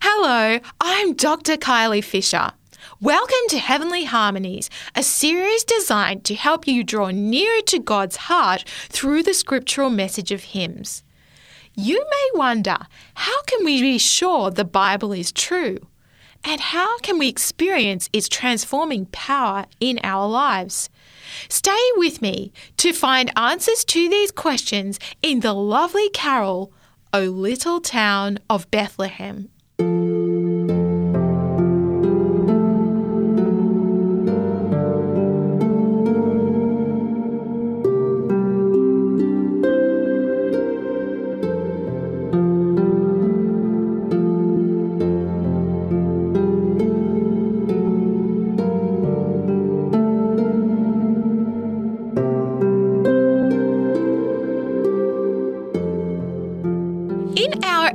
Hello, I'm Dr. Kylie Fisher. Welcome to Heavenly Harmonies, a series designed to help you draw nearer to God's heart through the scriptural message of hymns. You may wonder how can we be sure the Bible is true? And how can we experience its transforming power in our lives? Stay with me to find answers to these questions in the lovely carol, O Little Town of Bethlehem.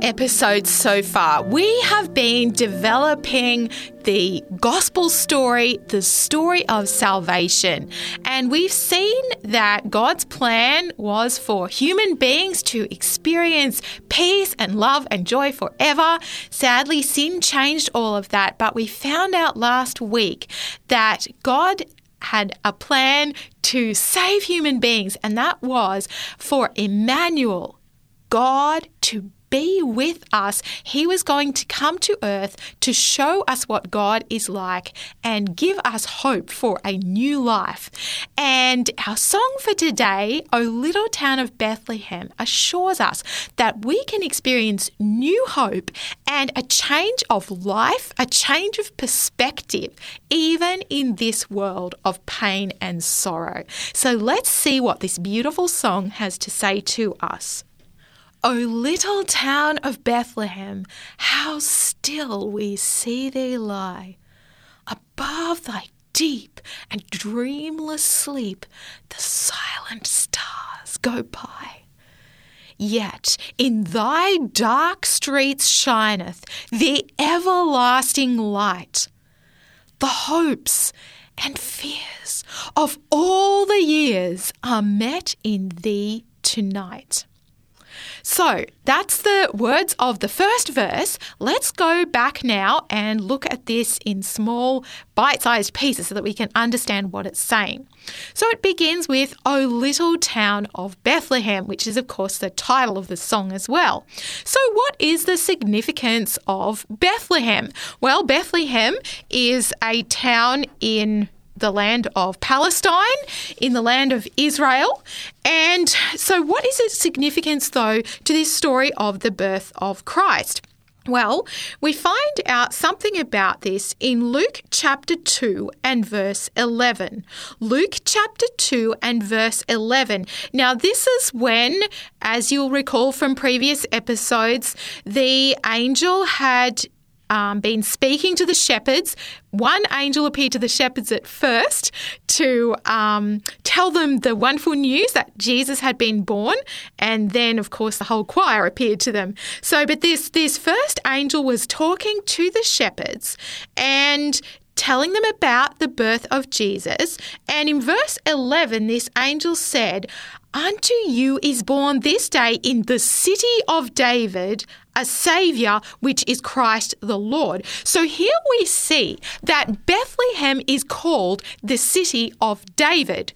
Episodes so far, we have been developing the gospel story, the story of salvation. And we've seen that God's plan was for human beings to experience peace and love and joy forever. Sadly, sin changed all of that, but we found out last week that God had a plan to save human beings, and that was for Emmanuel, God to be with us. He was going to come to earth to show us what God is like and give us hope for a new life. And our song for today, O Little Town of Bethlehem, assures us that we can experience new hope and a change of life, a change of perspective, even in this world of pain and sorrow. So let's see what this beautiful song has to say to us. O little town of Bethlehem, how still we see thee lie. Above thy deep and dreamless sleep, the silent stars go by. Yet in thy dark streets shineth the everlasting light. The hopes and fears of all the years are met in thee tonight. So that's the words of the first verse. Let's go back now and look at this in small, bite sized pieces so that we can understand what it's saying. So it begins with, O little town of Bethlehem, which is, of course, the title of the song as well. So, what is the significance of Bethlehem? Well, Bethlehem is a town in the land of Palestine, in the land of Israel. And so, what is its significance, though, to this story of the birth of Christ? Well, we find out something about this in Luke chapter 2 and verse 11. Luke chapter 2 and verse 11. Now, this is when, as you'll recall from previous episodes, the angel had um, been speaking to the shepherds. One angel appeared to the shepherds at first to um, tell them the wonderful news that Jesus had been born, and then, of course, the whole choir appeared to them. So, but this this first angel was talking to the shepherds and telling them about the birth of Jesus. And in verse 11, this angel said, Unto you is born this day in the city of David a Saviour, which is Christ the Lord. So here we see that Bethlehem is called the city of David.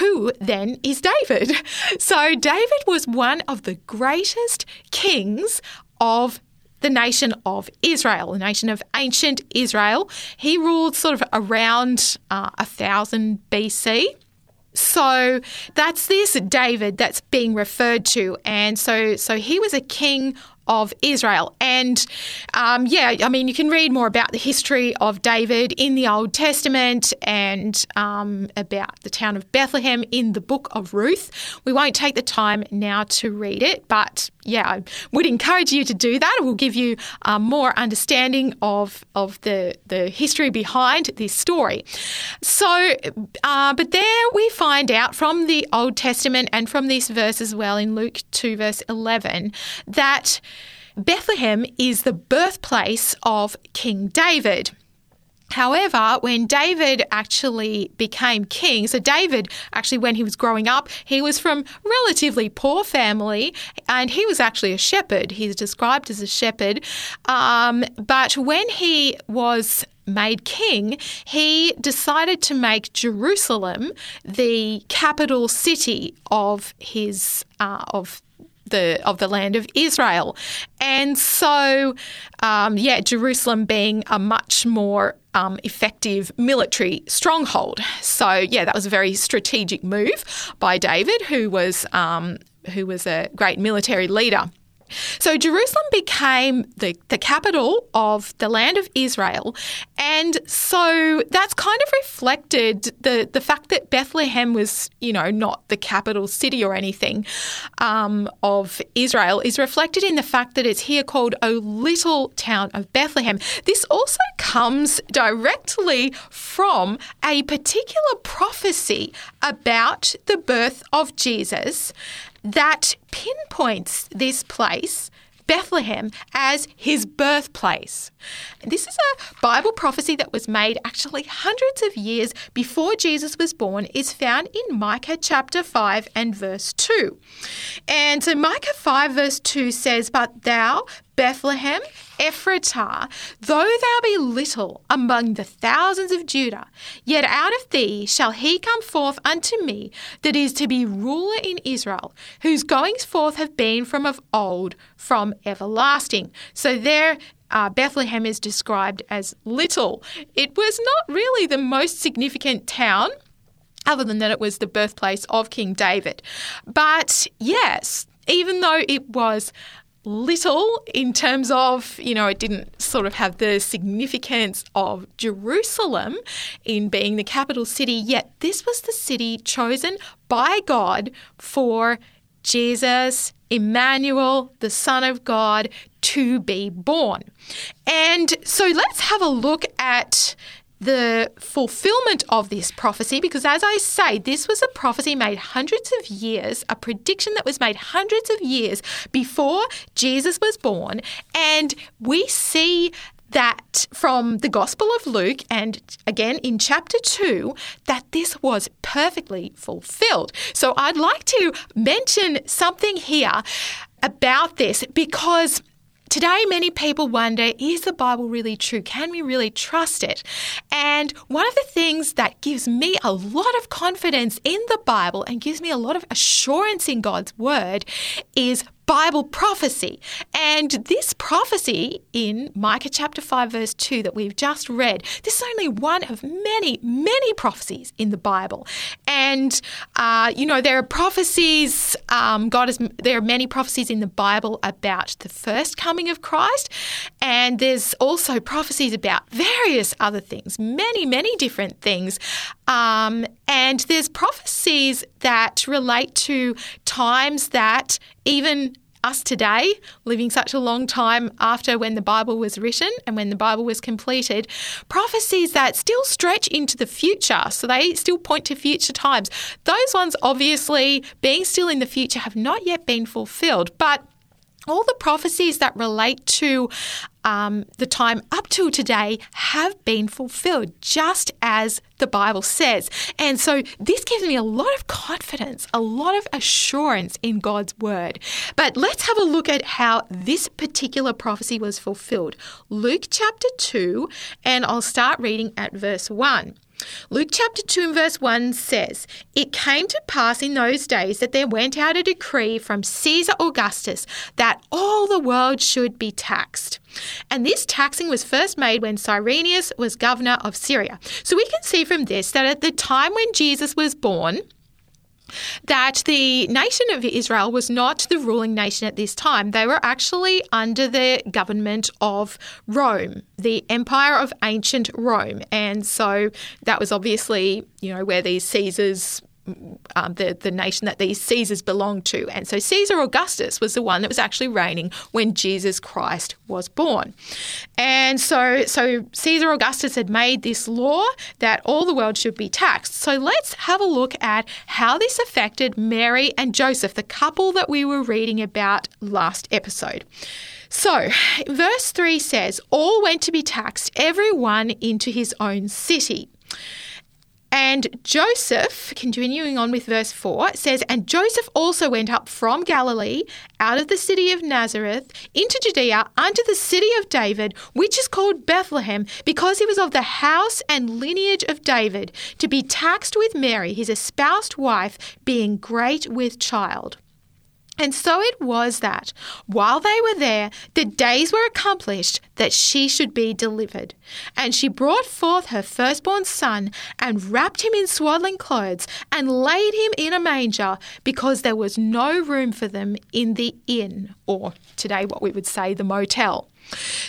Who then is David? So David was one of the greatest kings of the nation of Israel, the nation of ancient Israel. He ruled sort of around uh, 1000 BC. So that's this David that's being referred to, and so so he was a king of Israel. And um, yeah, I mean, you can read more about the history of David in the Old Testament and um, about the town of Bethlehem in the book of Ruth. We won't take the time now to read it, but yeah, I would encourage you to do that. It will give you um, more understanding of, of the, the history behind this story. So, uh, but there we find out from the Old Testament and from this verse as well in Luke 2, verse 11, that Bethlehem is the birthplace of King David. However, when David actually became king, so David actually, when he was growing up, he was from relatively poor family, and he was actually a shepherd. He's described as a shepherd. Um, but when he was made king, he decided to make Jerusalem the capital city of his uh, of the of the land of Israel, and so um, yeah, Jerusalem being a much more um, effective military stronghold. So yeah, that was a very strategic move by David, who was um, who was a great military leader. So Jerusalem became the, the capital of the land of Israel. And so that's kind of reflected the, the fact that Bethlehem was, you know, not the capital city or anything um, of Israel is reflected in the fact that it's here called a little town of Bethlehem. This also comes directly from a particular prophecy about the birth of Jesus that pinpoints this place Bethlehem as his birthplace. This is a Bible prophecy that was made actually hundreds of years before Jesus was born, is found in Micah chapter 5 and verse 2. And so Micah 5 verse 2 says, But thou, Bethlehem, Ephratah, though thou be little among the thousands of Judah, yet out of thee shall he come forth unto me that is to be ruler in Israel, whose goings forth have been from of old, from everlasting. So there uh, Bethlehem is described as little. It was not really the most significant town other than that it was the birthplace of King David. But yes, even though it was little in terms of, you know, it didn't sort of have the significance of Jerusalem in being the capital city, yet this was the city chosen by God for Jesus, Emmanuel, the Son of God, to be born. And so let's have a look at the fulfillment of this prophecy because, as I say, this was a prophecy made hundreds of years, a prediction that was made hundreds of years before Jesus was born. And we see that from the Gospel of Luke and again in chapter 2 that this was perfectly fulfilled. So I'd like to mention something here about this because Today, many people wonder is the Bible really true? Can we really trust it? And one of the things that gives me a lot of confidence in the Bible and gives me a lot of assurance in God's Word is Bible prophecy. And this prophecy in Micah chapter 5, verse 2 that we've just read, this is only one of many, many prophecies in the Bible. And, uh, you know, there are prophecies, um, God has, there are many prophecies in the Bible about the first coming of Christ. And there's also prophecies about various other things, many, many different things. Um, and there's prophecies that relate to times that even us today, living such a long time after when the Bible was written and when the Bible was completed, prophecies that still stretch into the future. So they still point to future times. Those ones, obviously, being still in the future, have not yet been fulfilled. But all the prophecies that relate to um, the time up to today have been fulfilled, just as the Bible says. And so this gives me a lot of confidence, a lot of assurance in God's word. But let's have a look at how this particular prophecy was fulfilled. Luke chapter 2, and I'll start reading at verse 1. Luke chapter 2 and verse 1 says, It came to pass in those days that there went out a decree from Caesar Augustus that all the world should be taxed. And this taxing was first made when Cyrenius was governor of Syria. So we can see from this that at the time when Jesus was born, that the nation of Israel was not the ruling nation at this time. They were actually under the government of Rome, the empire of ancient Rome. And so that was obviously, you know, where these Caesars um, the, the nation that these Caesars belonged to. And so Caesar Augustus was the one that was actually reigning when Jesus Christ was born. And so, so Caesar Augustus had made this law that all the world should be taxed. So let's have a look at how this affected Mary and Joseph, the couple that we were reading about last episode. So, verse 3 says, All went to be taxed, every one into his own city. And Joseph, continuing on with verse 4, says, And Joseph also went up from Galilee, out of the city of Nazareth, into Judea, unto the city of David, which is called Bethlehem, because he was of the house and lineage of David, to be taxed with Mary, his espoused wife, being great with child. And so it was that, while they were there, the days were accomplished that she should be delivered. And she brought forth her firstborn son, and wrapped him in swaddling clothes, and laid him in a manger, because there was no room for them in the inn, or today what we would say the motel.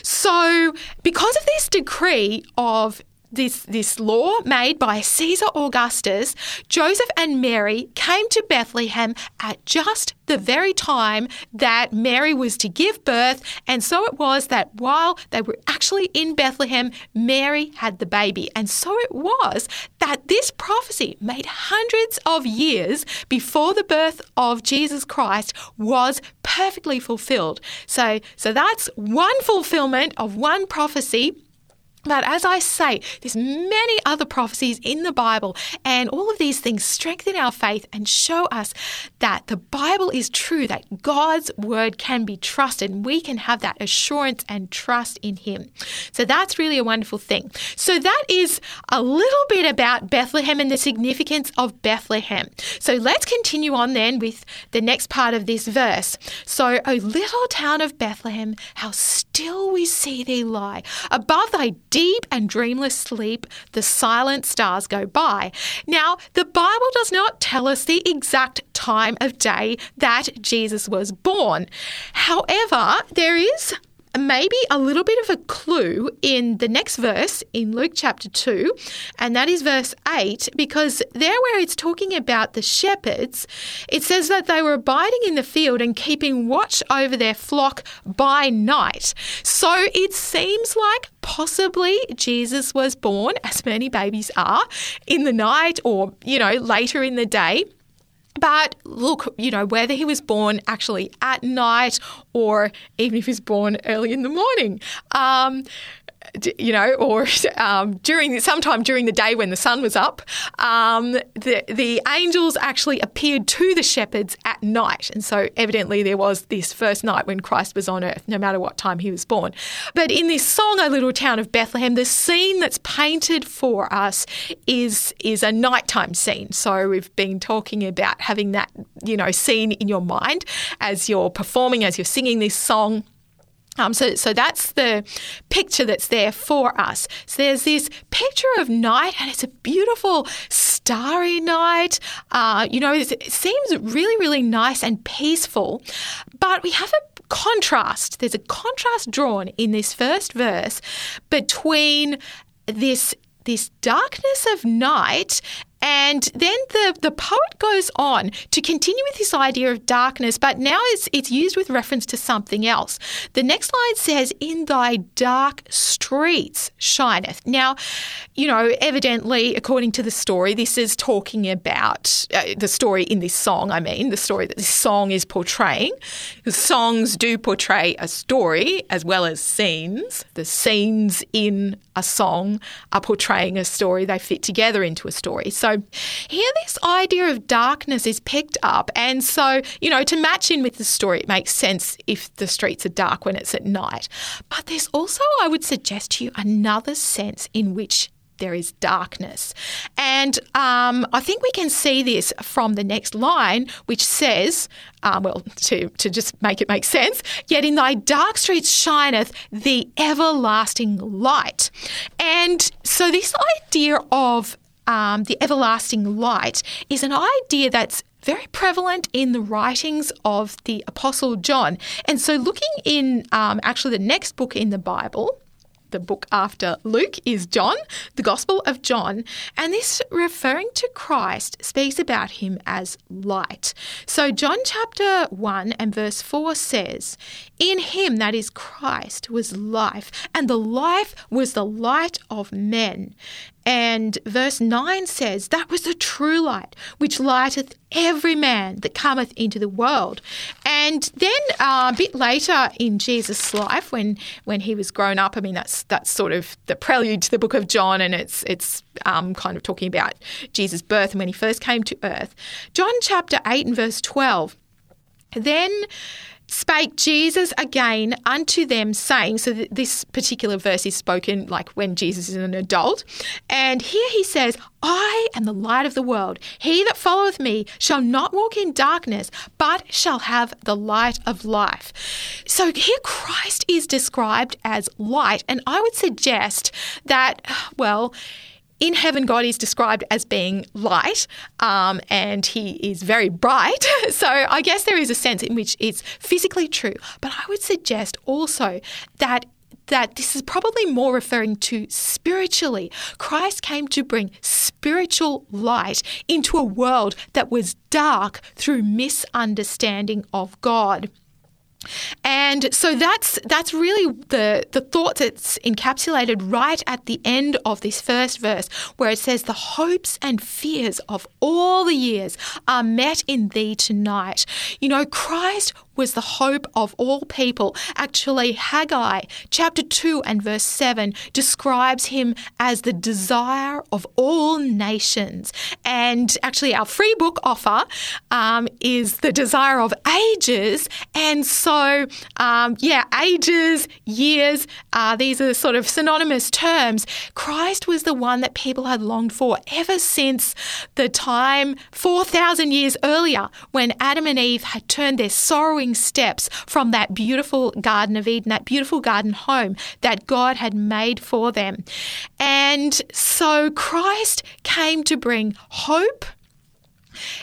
So, because of this decree of this, this law made by Caesar Augustus, Joseph and Mary came to Bethlehem at just the very time that Mary was to give birth. And so it was that while they were actually in Bethlehem, Mary had the baby. And so it was that this prophecy, made hundreds of years before the birth of Jesus Christ, was perfectly fulfilled. So, so that's one fulfillment of one prophecy but as I say, there's many other prophecies in the Bible, and all of these things strengthen our faith and show us that the Bible is true, that God's word can be trusted, and we can have that assurance and trust in Him. So that's really a wonderful thing. So that is a little bit about Bethlehem and the significance of Bethlehem. So let's continue on then with the next part of this verse. So, O little town of Bethlehem, how still we see thee lie above thy deep and dreamless sleep, the silent stars go by. Now, the Bible does not tell us the exact time of day that Jesus was born. However, there is maybe a little bit of a clue in the next verse in Luke chapter 2, and that is verse 8, because there where it's talking about the shepherds, it says that they were abiding in the field and keeping watch over their flock by night. So it seems like possibly Jesus was born, as many babies are, in the night or, you know, later in the day. But look, you know, whether he was born actually at night or even if he's born early in the morning. Um, you know, or um, during sometime during the day when the sun was up, um, the the angels actually appeared to the shepherds at night, and so evidently there was this first night when Christ was on earth, no matter what time he was born. But in this song, "O Little Town of Bethlehem," the scene that's painted for us is is a nighttime scene. So we've been talking about having that you know scene in your mind as you're performing, as you're singing this song. Um, so, so that's the picture that's there for us. So there's this picture of night, and it's a beautiful starry night. Uh, you know, it seems really, really nice and peaceful. But we have a contrast. There's a contrast drawn in this first verse between this this darkness of night and then the, the poet goes on to continue with this idea of darkness, but now it's, it's used with reference to something else. The next line says, In thy dark streets shineth. Now, you know, evidently, according to the story, this is talking about uh, the story in this song, I mean, the story that this song is portraying. Songs do portray a story as well as scenes. The scenes in a song are portraying a story, they fit together into a story. So, here this idea of darkness is picked up. And so, you know, to match in with the story, it makes sense if the streets are dark when it's at night. But there's also, I would suggest to you, another sense in which there is darkness. And um, I think we can see this from the next line, which says, uh, well, to, to just make it make sense, yet in thy dark streets shineth the everlasting light. And so, this idea of um, the everlasting light is an idea that's very prevalent in the writings of the Apostle John. And so, looking in um, actually the next book in the Bible, the book after Luke is John, the Gospel of John, and this referring to Christ speaks about him as light. So, John chapter 1 and verse 4 says, In him, that is Christ, was life, and the life was the light of men. And verse 9 says, That was the true light, which lighteth every man that cometh into the world. And then uh, a bit later in Jesus' life, when when he was grown up, I mean that's that's sort of the prelude to the book of John, and it's it's um, kind of talking about Jesus' birth and when he first came to earth. John chapter eight and verse twelve. Then spake Jesus again unto them, saying, so this particular verse is spoken like when Jesus is an adult. And here he says, I am the light of the world. He that followeth me shall not walk in darkness, but shall have the light of life. So here Christ is described as light. And I would suggest that, well, in heaven, God is described as being light um, and he is very bright. So I guess there is a sense in which it's physically true. But I would suggest also that that this is probably more referring to spiritually. Christ came to bring spiritual light into a world that was dark through misunderstanding of God. And so that's that's really the the thought that's encapsulated right at the end of this first verse, where it says, "The hopes and fears of all the years are met in thee tonight." You know, Christ was the hope of all people. Actually, Haggai chapter 2 and verse 7 describes him as the desire of all nations. And actually, our free book offer um, is the desire of ages. And so, um, yeah, ages, years, uh, these are sort of synonymous terms. Christ was the one that people had longed for ever since the time 4,000 years earlier when Adam and Eve had turned their sorrowing steps from that beautiful Garden of Eden, that beautiful garden home that God had made for them. And so Christ came to bring hope.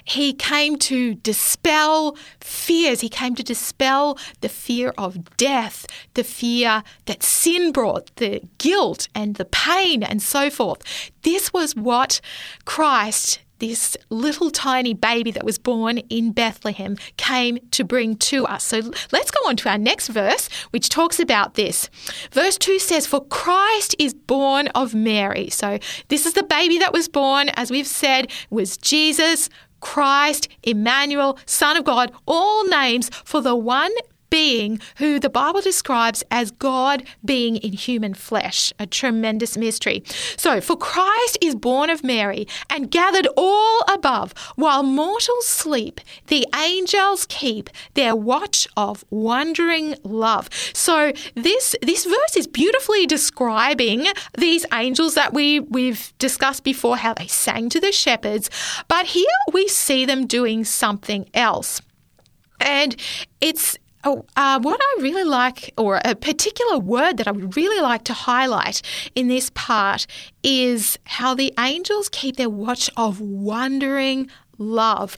He came to dispel fears. He came to dispel the fear of death, the fear that sin brought, the guilt and the pain, and so forth. This was what Christ this little tiny baby that was born in Bethlehem came to bring to us. So let's go on to our next verse, which talks about this. Verse 2 says, For Christ is born of Mary. So this is the baby that was born, as we've said, was Jesus. Christ, Emmanuel, Son of God, all names for the one being who the Bible describes as God being in human flesh, a tremendous mystery. So, for Christ is born of Mary and gathered all above, while mortals sleep, the angels keep their watch of wondering love. So, this this verse is beautifully describing these angels that we we've discussed before how they sang to the shepherds, but here we see them doing something else. And it's uh, what I really like, or a particular word that I would really like to highlight in this part, is how the angels keep their watch of wondering love.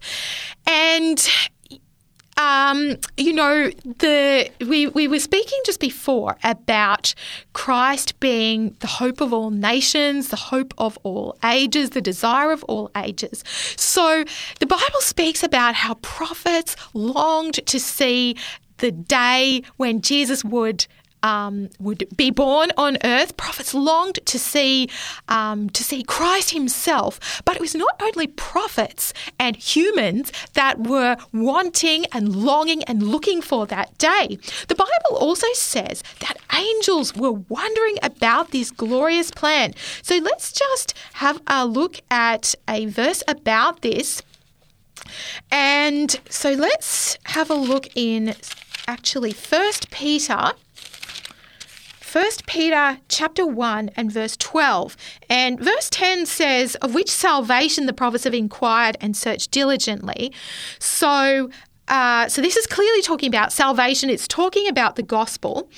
And um, you know, the we, we were speaking just before about Christ being the hope of all nations, the hope of all ages, the desire of all ages. So the Bible speaks about how prophets longed to see the day when Jesus would um, would be born on earth. Prophets longed to see um, to see Christ Himself, but it was not only prophets and humans that were wanting and longing and looking for that day. The Bible also says that angels were wondering about this glorious plan. So let's just have a look at a verse about this. And so let's have a look in actually First Peter. 1 Peter chapter 1 and verse 12. And verse 10 says, Of which salvation the prophets have inquired and searched diligently. So uh, so this is clearly talking about salvation. It's talking about the gospel,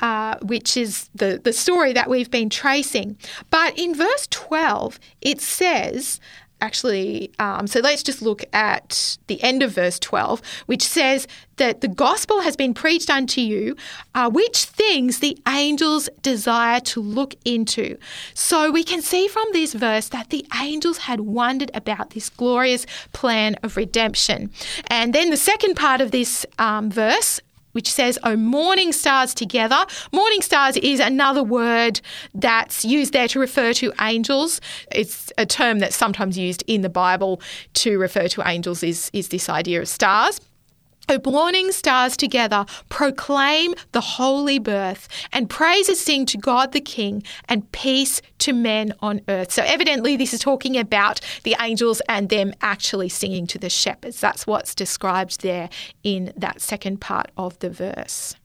uh, which is the, the story that we've been tracing. But in verse 12, it says, actually, um, so let's just look at the end of verse 12, which says that the gospel has been preached unto you, uh, which things the angels desire to look into. So we can see from this verse that the angels had wondered about this glorious plan of redemption. And then the second part of this um, verse which says, Oh, morning stars together. Morning stars is another word that's used there to refer to angels. It's a term that's sometimes used in the Bible to refer to angels, is, is this idea of stars. O morning stars together proclaim the holy birth, and praises sing to God the King, and peace to men on earth. So, evidently, this is talking about the angels and them actually singing to the shepherds. That's what's described there in that second part of the verse.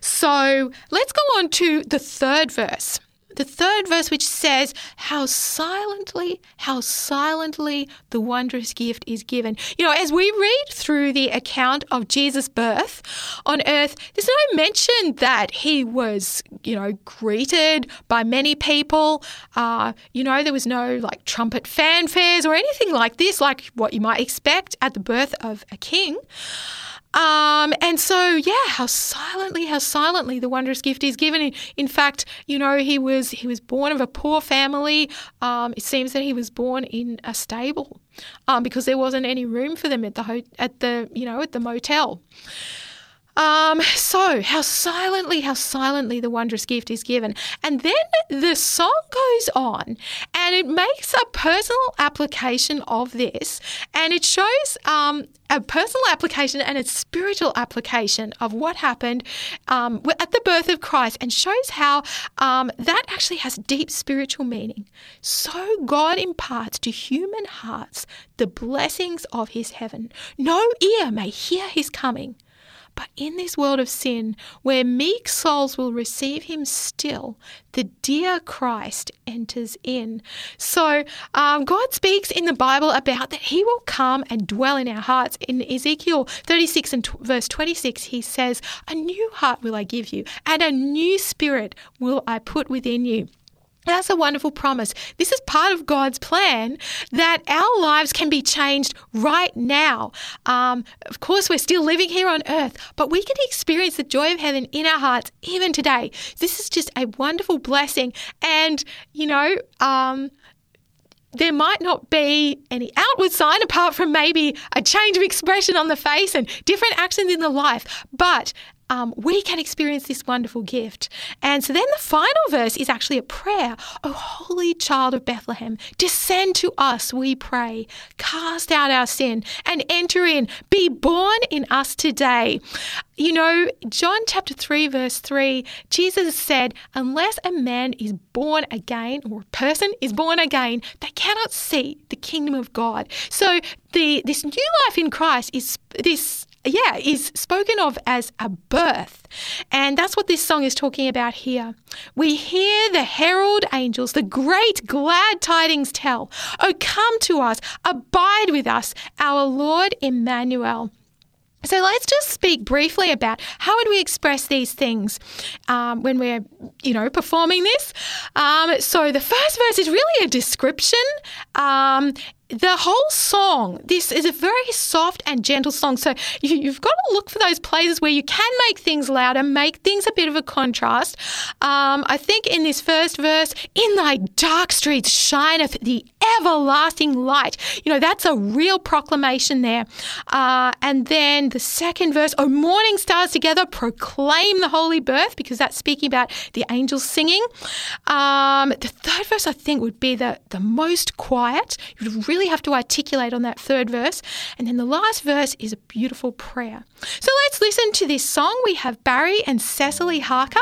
So, let's go on to the third verse the third verse, which says, How silently, how silently the wondrous gift is given. You know, as we read through the account of Jesus' birth on earth, there's no mention that he was, you know, greeted by many people. Uh, you know, there was no like trumpet fanfares or anything like this, like what you might expect at the birth of a king. Um, and so, yeah, how silently, how silently the wondrous gift is given. In, fact, you know, he was he was born of a poor family. Um, it seems that he was born in a stable um, because there wasn't any room for them at the ho- at the you know at the motel. Um, so, how silently, how silently the wondrous gift is given. And then the song goes on and it makes a personal application of this and it shows um, a personal application and a spiritual application of what happened um, at the birth of Christ and shows how um, that actually has deep spiritual meaning. So, God imparts to human hearts the blessings of his heaven. No ear may hear his coming but in this world of sin, where meek souls will receive him still, the dear Christ enters in. So um, God speaks in the Bible about that he will come and dwell in our hearts. In Ezekiel 36 and t- verse 26, he says, A new heart will I give you, and a new spirit will I put within you. That's a wonderful promise. This is part of God's plan that our lives can be changed right now. Um, of course, we're still living here on earth, but we can experience the joy of heaven in our hearts even today. This is just a wonderful blessing. And, you know, um, there might not be any outward sign apart from maybe a change of expression on the face and different actions in the life. But um, we can experience this wonderful gift. And so then the final verse is actually a prayer. O holy child of Bethlehem, descend to us, we pray. Cast out our sin and enter in. Be born in us today. You know, John chapter 3, verse 3, Jesus said, Unless a man is born again, or a person is born again, they cannot see the kingdom of God. So the this new life in Christ is this yeah, is spoken of as a birth. And that's what this song is talking about here. We hear the herald angels, the great glad tidings tell, Oh, come to us, abide with us, our Lord Emmanuel. So let's just speak briefly about how would we express these things um, when we're, you know, performing this. Um, so the first verse is really a description. Um, the whole song, this is a very soft and gentle song. So you, have got to look for those places where you can make things louder, make things a bit of a contrast. Um, I think in this first verse, in thy dark streets shineth the everlasting light. You know, that's a real proclamation there. Uh, and then the second verse, oh, morning stars together proclaim the holy birth, because that's speaking about the angels singing. Um, the third verse, I think, would be the, the most quiet. You would really really have to articulate on that third verse. And then the last verse is a beautiful prayer. So let's listen to this song. We have Barry and Cecily Harker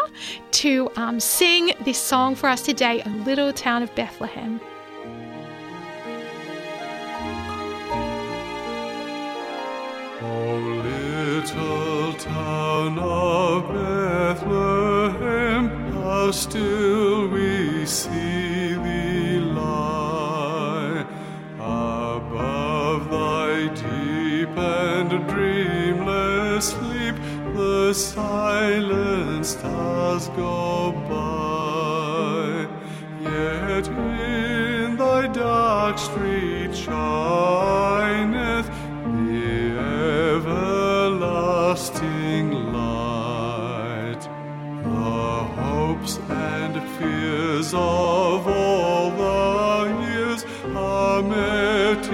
to um, sing this song for us today, A Little Town of Bethlehem. Oh, little town of Bethlehem, how still we see sleep. The silent stars go by, yet in thy dark street shineth the everlasting light. The hopes and fears of all the years are met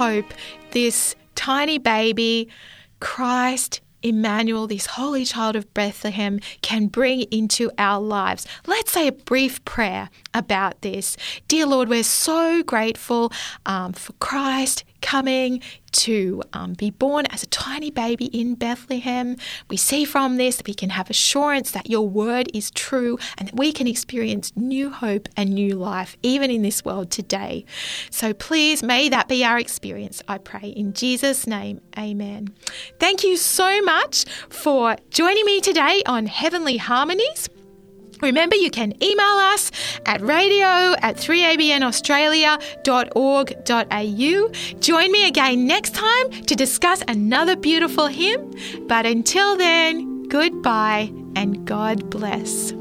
hope this tiny baby, Christ, Emmanuel, this holy child of Bethlehem, can bring into our lives. Let's say a brief prayer about this. Dear Lord, we're so grateful um, for Christ coming to um, be born as a tiny baby in Bethlehem. We see from this that we can have assurance that your word is true and that we can experience new hope and new life even in this world today. So please, may that be our experience, I pray. In Jesus' name, amen. Thank you so much for joining me today on Heavenly Harmonies. Remember, you can email us at radio at 3abnaustralia.org.au. Join me again next time to discuss another beautiful hymn. But until then, goodbye and God bless.